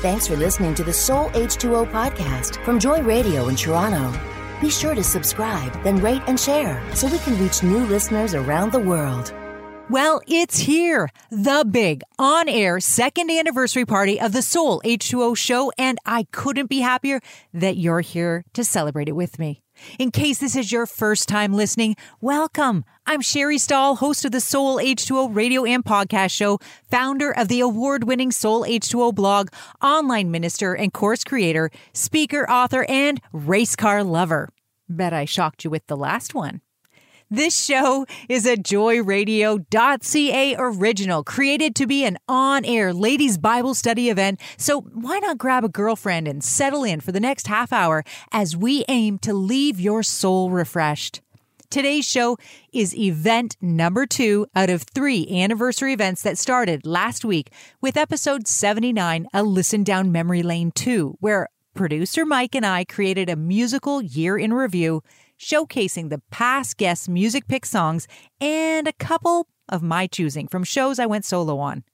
Thanks for listening to the Soul H2O podcast from Joy Radio in Toronto. Be sure to subscribe, then rate and share so we can reach new listeners around the world. Well, it's here, the big on air second anniversary party of the Soul H2O show, and I couldn't be happier that you're here to celebrate it with me. In case this is your first time listening, welcome. I'm Sherry Stahl, host of the Soul H2O radio and podcast show, founder of the award winning Soul H2O blog, online minister and course creator, speaker, author, and race car lover. Bet I shocked you with the last one. This show is a joyradio.ca original created to be an on air ladies' Bible study event. So why not grab a girlfriend and settle in for the next half hour as we aim to leave your soul refreshed? Today's show is event number two out of three anniversary events that started last week with episode 79, A Listen Down Memory Lane 2, where producer Mike and I created a musical year in review showcasing the past guests' music pick songs and a couple of my choosing from shows I went solo on.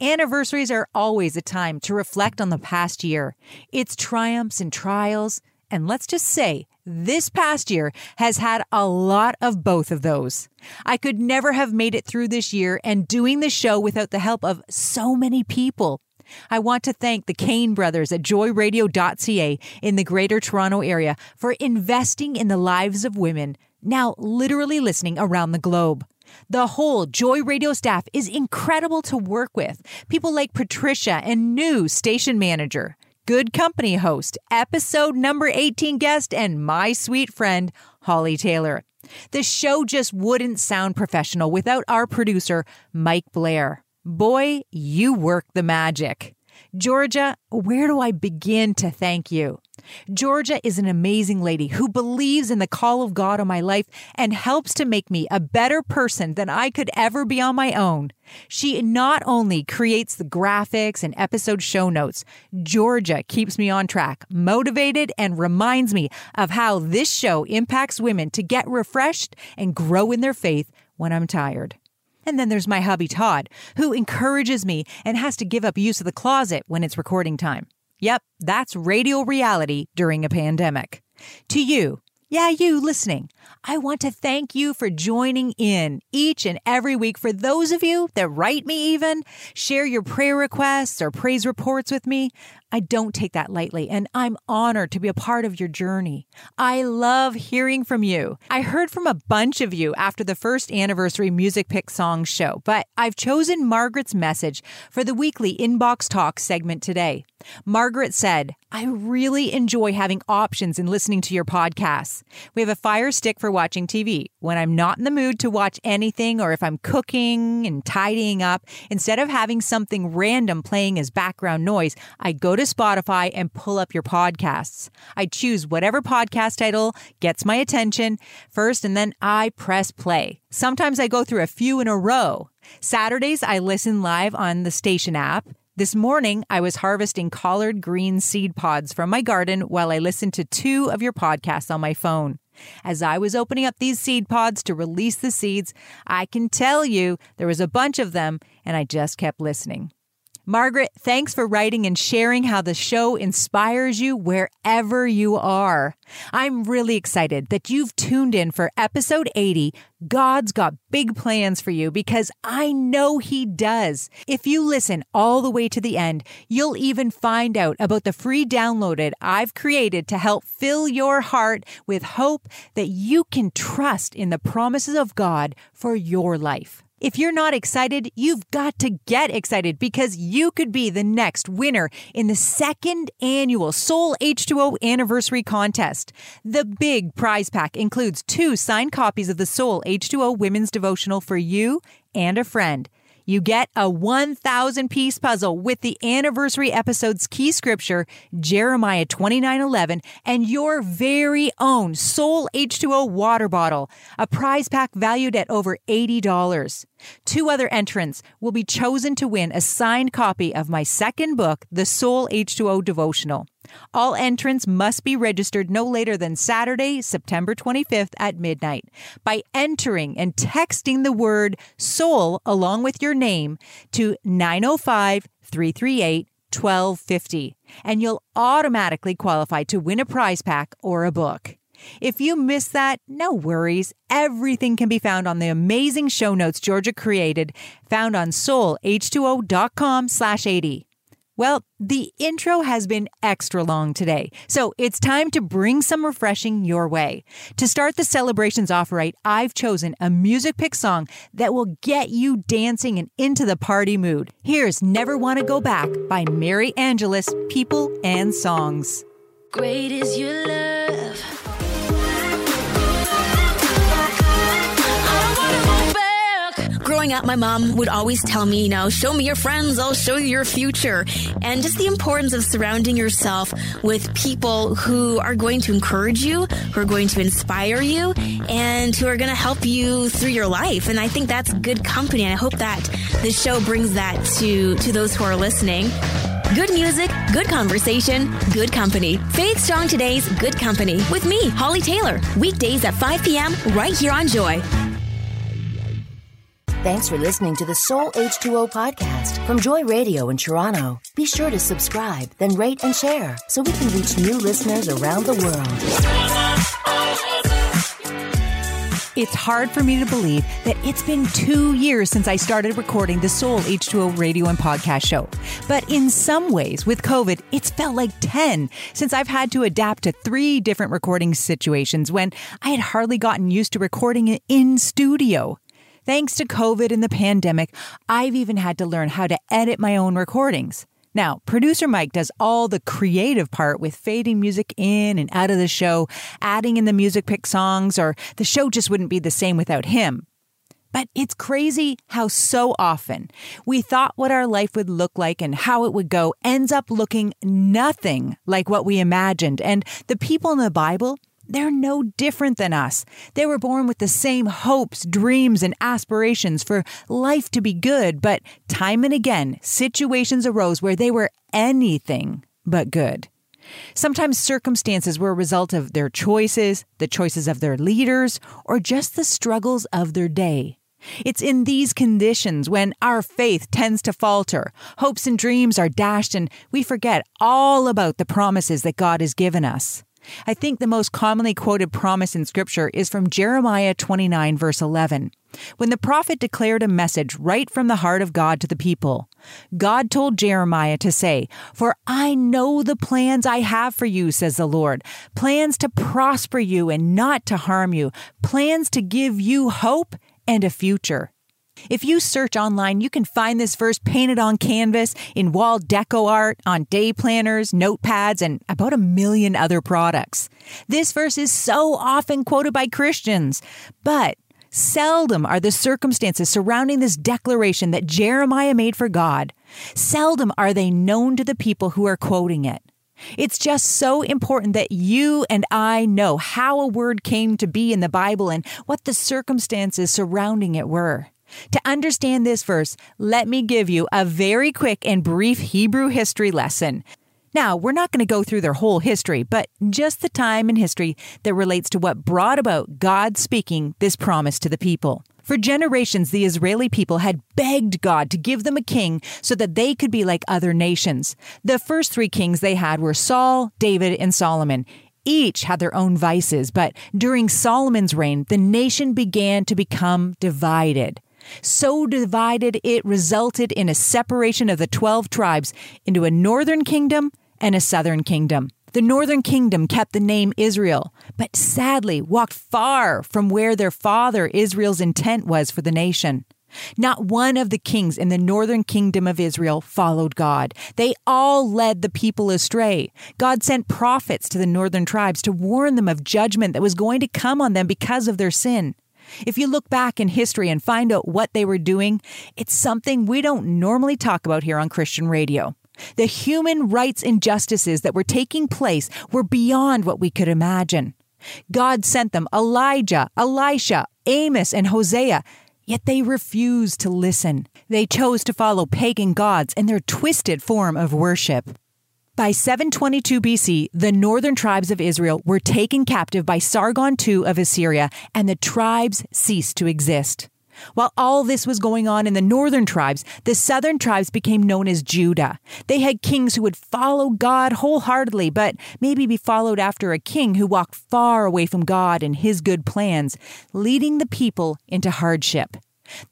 Anniversaries are always a time to reflect on the past year, its triumphs and trials, and let's just say this past year has had a lot of both of those. I could never have made it through this year and doing the show without the help of so many people I want to thank the Kane brothers at joyradio.ca in the Greater Toronto Area for investing in the lives of women, now literally listening around the globe. The whole Joy Radio staff is incredible to work with. People like Patricia and new station manager, good company host, episode number 18 guest, and my sweet friend, Holly Taylor. The show just wouldn't sound professional without our producer, Mike Blair. Boy, you work the magic. Georgia, where do I begin to thank you? Georgia is an amazing lady who believes in the call of God on my life and helps to make me a better person than I could ever be on my own. She not only creates the graphics and episode show notes, Georgia keeps me on track, motivated, and reminds me of how this show impacts women to get refreshed and grow in their faith when I'm tired. And then there's my hubby Todd, who encourages me and has to give up use of the closet when it's recording time. Yep, that's radio reality during a pandemic. To you, yeah, you listening, I want to thank you for joining in each and every week. For those of you that write me, even share your prayer requests or praise reports with me, I don't take that lightly, and I'm honored to be a part of your journey. I love hearing from you. I heard from a bunch of you after the first anniversary Music Pick Songs show, but I've chosen Margaret's message for the weekly Inbox Talk segment today. Margaret said, I really enjoy having options in listening to your podcasts. We have a fire stick for watching TV. When I'm not in the mood to watch anything, or if I'm cooking and tidying up, instead of having something random playing as background noise, I go to Spotify and pull up your podcasts. I choose whatever podcast title gets my attention first, and then I press play. Sometimes I go through a few in a row. Saturdays, I listen live on the station app. This morning, I was harvesting collard green seed pods from my garden while I listened to two of your podcasts on my phone. As I was opening up these seed pods to release the seeds, I can tell you there was a bunch of them, and I just kept listening. Margaret, thanks for writing and sharing how the show inspires you wherever you are. I'm really excited that you've tuned in for episode 80. God's got big plans for you because I know He does. If you listen all the way to the end, you'll even find out about the free downloaded I've created to help fill your heart with hope that you can trust in the promises of God for your life. If you're not excited, you've got to get excited because you could be the next winner in the second annual Soul H2O anniversary contest. The big prize pack includes two signed copies of the Soul H2O Women's Devotional for you and a friend. You get a 1,000 piece puzzle with the anniversary episode's key scripture, Jeremiah 29:11, and your very own Soul H2O water bottle, a prize pack valued at over $80. Two other entrants will be chosen to win a signed copy of my second book, The Soul H2O Devotional. All entrants must be registered no later than Saturday, September 25th at midnight by entering and texting the word soul along with your name to 905 338 1250 and you'll automatically qualify to win a prize pack or a book. If you missed that, no worries. Everything can be found on the amazing show notes Georgia created, found on soulh2o.com slash 80. Well, the intro has been extra long today, so it's time to bring some refreshing your way. To start the celebrations off right, I've chosen a music pick song that will get you dancing and into the party mood. Here's Never Wanna Go Back by Mary Angelus, People and Songs. Great is your love. Growing up, my mom would always tell me, you know, show me your friends, I'll show you your future. And just the importance of surrounding yourself with people who are going to encourage you, who are going to inspire you, and who are going to help you through your life. And I think that's good company. And I hope that this show brings that to, to those who are listening. Good music, good conversation, good company. Faith Strong Today's Good Company with me, Holly Taylor. Weekdays at 5 p.m. right here on Joy. Thanks for listening to the Soul H2O podcast from Joy Radio in Toronto. Be sure to subscribe, then rate and share so we can reach new listeners around the world. It's hard for me to believe that it's been two years since I started recording the Soul H2O radio and podcast show. But in some ways, with COVID, it's felt like 10 since I've had to adapt to three different recording situations when I had hardly gotten used to recording in studio. Thanks to COVID and the pandemic, I've even had to learn how to edit my own recordings. Now, producer Mike does all the creative part with fading music in and out of the show, adding in the music pick songs, or the show just wouldn't be the same without him. But it's crazy how so often we thought what our life would look like and how it would go ends up looking nothing like what we imagined. And the people in the Bible, they're no different than us. They were born with the same hopes, dreams, and aspirations for life to be good, but time and again, situations arose where they were anything but good. Sometimes circumstances were a result of their choices, the choices of their leaders, or just the struggles of their day. It's in these conditions when our faith tends to falter, hopes and dreams are dashed, and we forget all about the promises that God has given us. I think the most commonly quoted promise in Scripture is from Jeremiah 29, verse 11. When the prophet declared a message right from the heart of God to the people, God told Jeremiah to say, For I know the plans I have for you, says the Lord plans to prosper you and not to harm you, plans to give you hope and a future. If you search online, you can find this verse painted on canvas, in wall deco art, on day planners, notepads, and about a million other products. This verse is so often quoted by Christians, but seldom are the circumstances surrounding this declaration that Jeremiah made for God, seldom are they known to the people who are quoting it. It's just so important that you and I know how a word came to be in the Bible and what the circumstances surrounding it were. To understand this verse, let me give you a very quick and brief Hebrew history lesson. Now, we're not going to go through their whole history, but just the time in history that relates to what brought about God speaking this promise to the people. For generations, the Israeli people had begged God to give them a king so that they could be like other nations. The first three kings they had were Saul, David, and Solomon. Each had their own vices, but during Solomon's reign, the nation began to become divided. So divided, it resulted in a separation of the 12 tribes into a northern kingdom and a southern kingdom. The northern kingdom kept the name Israel, but sadly walked far from where their father Israel's intent was for the nation. Not one of the kings in the northern kingdom of Israel followed God. They all led the people astray. God sent prophets to the northern tribes to warn them of judgment that was going to come on them because of their sin. If you look back in history and find out what they were doing, it's something we don't normally talk about here on Christian radio. The human rights injustices that were taking place were beyond what we could imagine. God sent them Elijah, Elisha, Amos, and Hosea, yet they refused to listen. They chose to follow pagan gods and their twisted form of worship. By 722 BC, the northern tribes of Israel were taken captive by Sargon II of Assyria, and the tribes ceased to exist. While all this was going on in the northern tribes, the southern tribes became known as Judah. They had kings who would follow God wholeheartedly, but maybe be followed after a king who walked far away from God and his good plans, leading the people into hardship.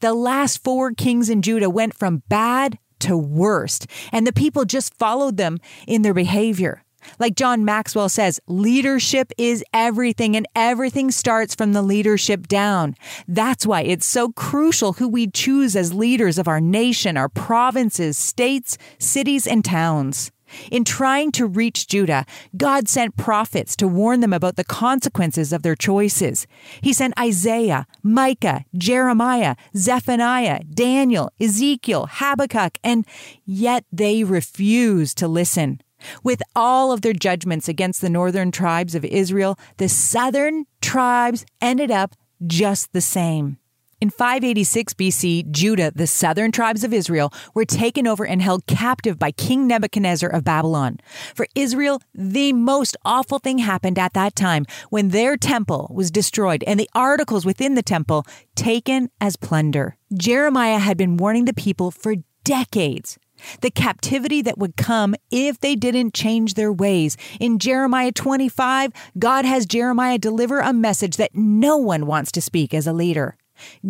The last four kings in Judah went from bad to worst, and the people just followed them in their behavior. Like John Maxwell says, leadership is everything and everything starts from the leadership down. That's why it's so crucial who we choose as leaders of our nation, our provinces, states, cities, and towns. In trying to reach Judah, God sent prophets to warn them about the consequences of their choices. He sent Isaiah, Micah, Jeremiah, Zephaniah, Daniel, Ezekiel, Habakkuk, and yet they refused to listen. With all of their judgments against the northern tribes of Israel, the southern tribes ended up just the same. In 586 BC, Judah, the southern tribes of Israel, were taken over and held captive by King Nebuchadnezzar of Babylon. For Israel, the most awful thing happened at that time when their temple was destroyed and the articles within the temple taken as plunder. Jeremiah had been warning the people for decades the captivity that would come if they didn't change their ways. In Jeremiah 25, God has Jeremiah deliver a message that no one wants to speak as a leader.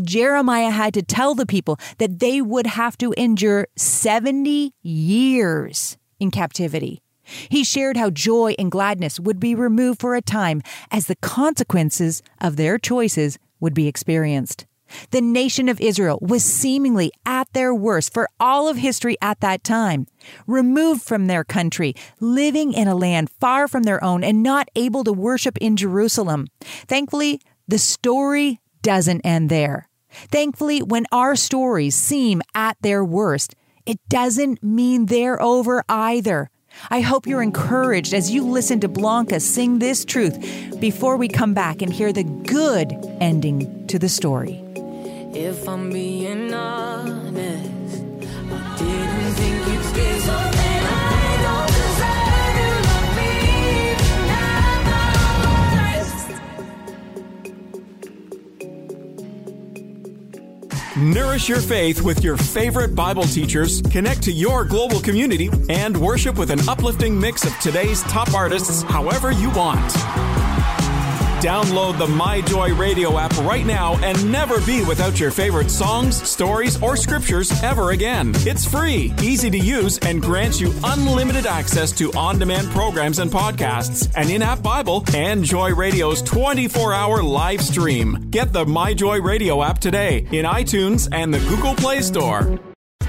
Jeremiah had to tell the people that they would have to endure 70 years in captivity. He shared how joy and gladness would be removed for a time as the consequences of their choices would be experienced. The nation of Israel was seemingly at their worst for all of history at that time, removed from their country, living in a land far from their own, and not able to worship in Jerusalem. Thankfully, the story doesn't end there. Thankfully, when our stories seem at their worst, it doesn't mean they're over either. I hope you're encouraged as you listen to Blanca sing this truth before we come back and hear the good ending to the story. If I'm being honest, I didn't think you'd stay so Nourish your faith with your favorite Bible teachers, connect to your global community, and worship with an uplifting mix of today's top artists however you want. Download the My Joy Radio app right now and never be without your favorite songs, stories, or scriptures ever again. It's free, easy to use, and grants you unlimited access to on demand programs and podcasts, an in app Bible, and Joy Radio's 24 hour live stream. Get the My Joy Radio app today in iTunes and the Google Play Store.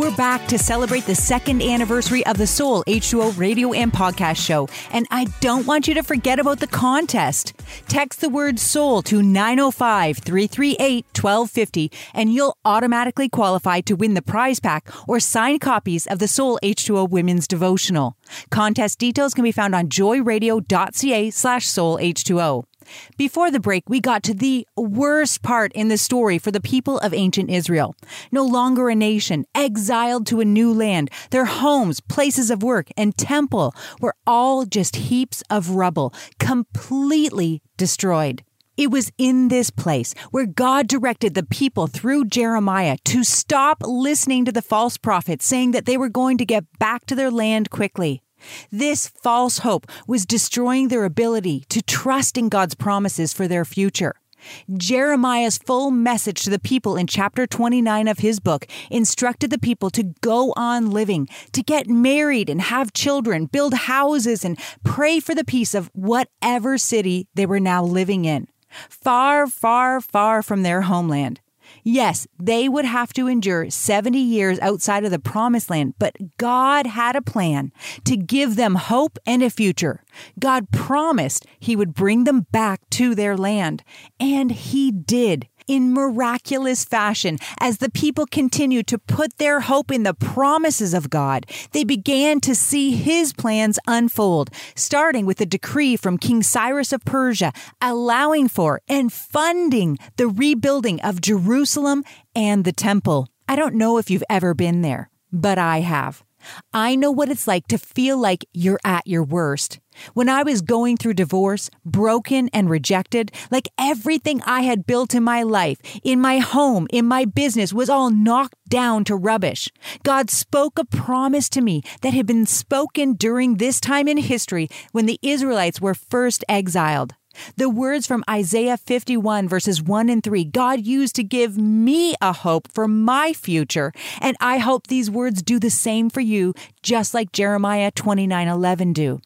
We're back to celebrate the second anniversary of the Soul H2O radio and podcast show. And I don't want you to forget about the contest. Text the word soul to 905 338 1250 and you'll automatically qualify to win the prize pack or signed copies of the Soul H2O Women's Devotional. Contest details can be found on joyradio.ca slash soul H2O. Before the break, we got to the worst part in the story for the people of ancient Israel. No longer a nation, exiled to a new land. Their homes, places of work, and temple were all just heaps of rubble, completely destroyed. It was in this place where God directed the people through Jeremiah to stop listening to the false prophets saying that they were going to get back to their land quickly. This false hope was destroying their ability to trust in God's promises for their future. Jeremiah's full message to the people in chapter 29 of his book instructed the people to go on living, to get married and have children, build houses, and pray for the peace of whatever city they were now living in. Far, far, far from their homeland. Yes, they would have to endure 70 years outside of the promised land, but God had a plan to give them hope and a future. God promised he would bring them back to their land, and he did in miraculous fashion as the people continued to put their hope in the promises of God. They began to see his plans unfold, starting with a decree from King Cyrus of Persia allowing for and funding the rebuilding of Jerusalem and the temple. I don't know if you've ever been there, but I have. I know what it's like to feel like you're at your worst. When I was going through divorce, broken and rejected, like everything I had built in my life, in my home, in my business was all knocked down to rubbish. God spoke a promise to me that had been spoken during this time in history when the Israelites were first exiled. The words from Isaiah 51, verses 1 and 3, God used to give me a hope for my future. And I hope these words do the same for you, just like Jeremiah 29 11 do.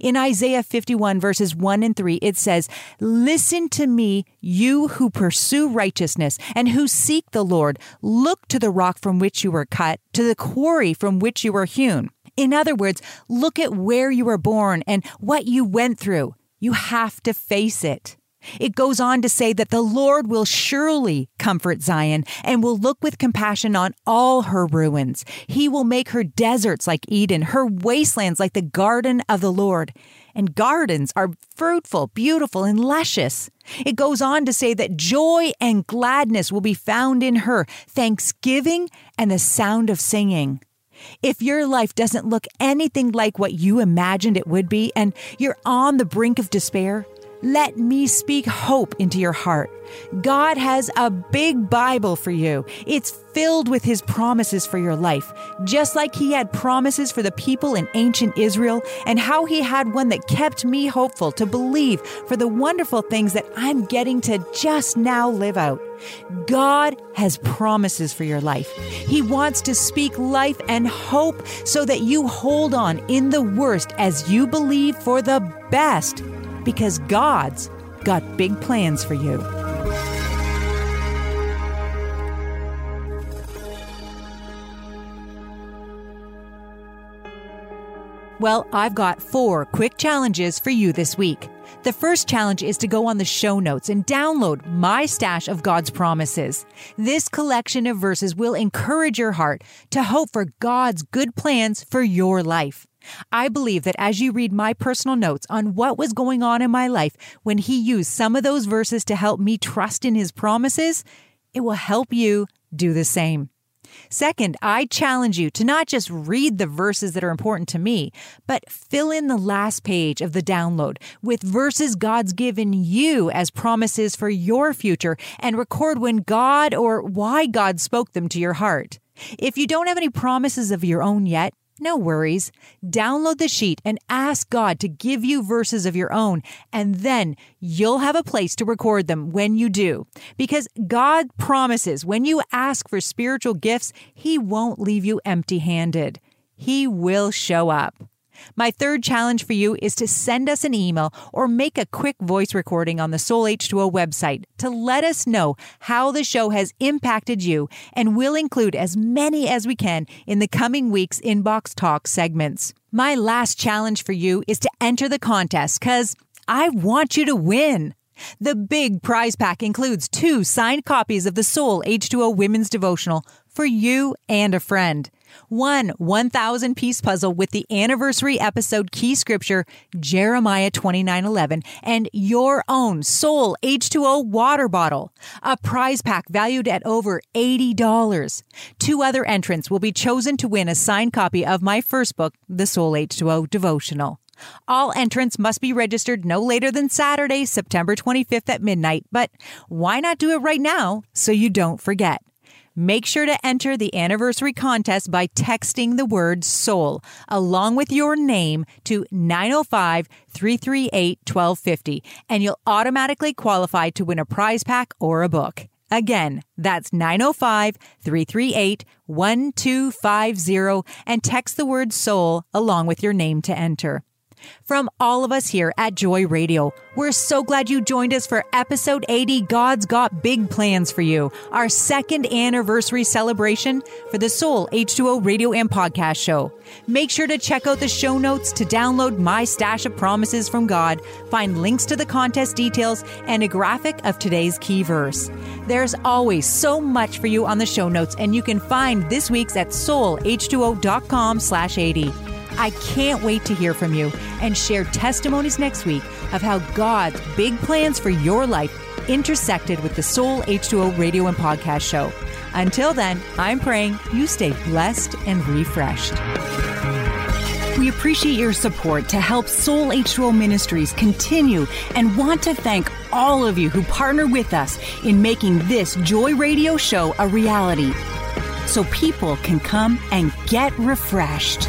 In Isaiah 51, verses 1 and 3, it says, Listen to me, you who pursue righteousness and who seek the Lord. Look to the rock from which you were cut, to the quarry from which you were hewn. In other words, look at where you were born and what you went through. You have to face it. It goes on to say that the Lord will surely comfort Zion and will look with compassion on all her ruins. He will make her deserts like Eden, her wastelands like the garden of the Lord. And gardens are fruitful, beautiful, and luscious. It goes on to say that joy and gladness will be found in her, thanksgiving and the sound of singing. If your life doesn't look anything like what you imagined it would be and you're on the brink of despair, let me speak hope into your heart. God has a big Bible for you. It's filled with His promises for your life, just like He had promises for the people in ancient Israel, and how He had one that kept me hopeful to believe for the wonderful things that I'm getting to just now live out. God has promises for your life. He wants to speak life and hope so that you hold on in the worst as you believe for the best because God's got big plans for you. Well, I've got four quick challenges for you this week. The first challenge is to go on the show notes and download my stash of God's promises. This collection of verses will encourage your heart to hope for God's good plans for your life. I believe that as you read my personal notes on what was going on in my life when He used some of those verses to help me trust in His promises, it will help you do the same. Second, I challenge you to not just read the verses that are important to me, but fill in the last page of the download with verses God's given you as promises for your future and record when God or why God spoke them to your heart. If you don't have any promises of your own yet, no worries. Download the sheet and ask God to give you verses of your own, and then you'll have a place to record them when you do. Because God promises when you ask for spiritual gifts, He won't leave you empty handed. He will show up. My third challenge for you is to send us an email or make a quick voice recording on the Soul H2O website to let us know how the show has impacted you, and we'll include as many as we can in the coming week's Inbox Talk segments. My last challenge for you is to enter the contest because I want you to win. The big prize pack includes two signed copies of the Soul H2O Women's Devotional for you and a friend one 1,000 piece puzzle with the anniversary episode key scripture, Jeremiah 29:11, and your own Soul H2O water bottle, a prize pack valued at over $80. Two other entrants will be chosen to win a signed copy of my first book, The Soul H2O Devotional. All entrants must be registered no later than Saturday, September 25th at midnight, but why not do it right now so you don't forget? Make sure to enter the anniversary contest by texting the word soul along with your name to 905 338 1250, and you'll automatically qualify to win a prize pack or a book. Again, that's 905 338 1250 and text the word soul along with your name to enter. From all of us here at Joy Radio, we're so glad you joined us for episode 80 God's Got Big Plans for You, our second anniversary celebration for the Soul H2O radio and podcast show. Make sure to check out the show notes to download my stash of promises from God, find links to the contest details, and a graphic of today's key verse. There's always so much for you on the show notes, and you can find this week's at soulh2o.com slash 80. I can't wait to hear from you and share testimonies next week of how God's big plans for your life intersected with the Soul H2O radio and podcast show. Until then, I'm praying you stay blessed and refreshed. We appreciate your support to help Soul H2O Ministries continue and want to thank all of you who partner with us in making this Joy Radio show a reality so people can come and get refreshed.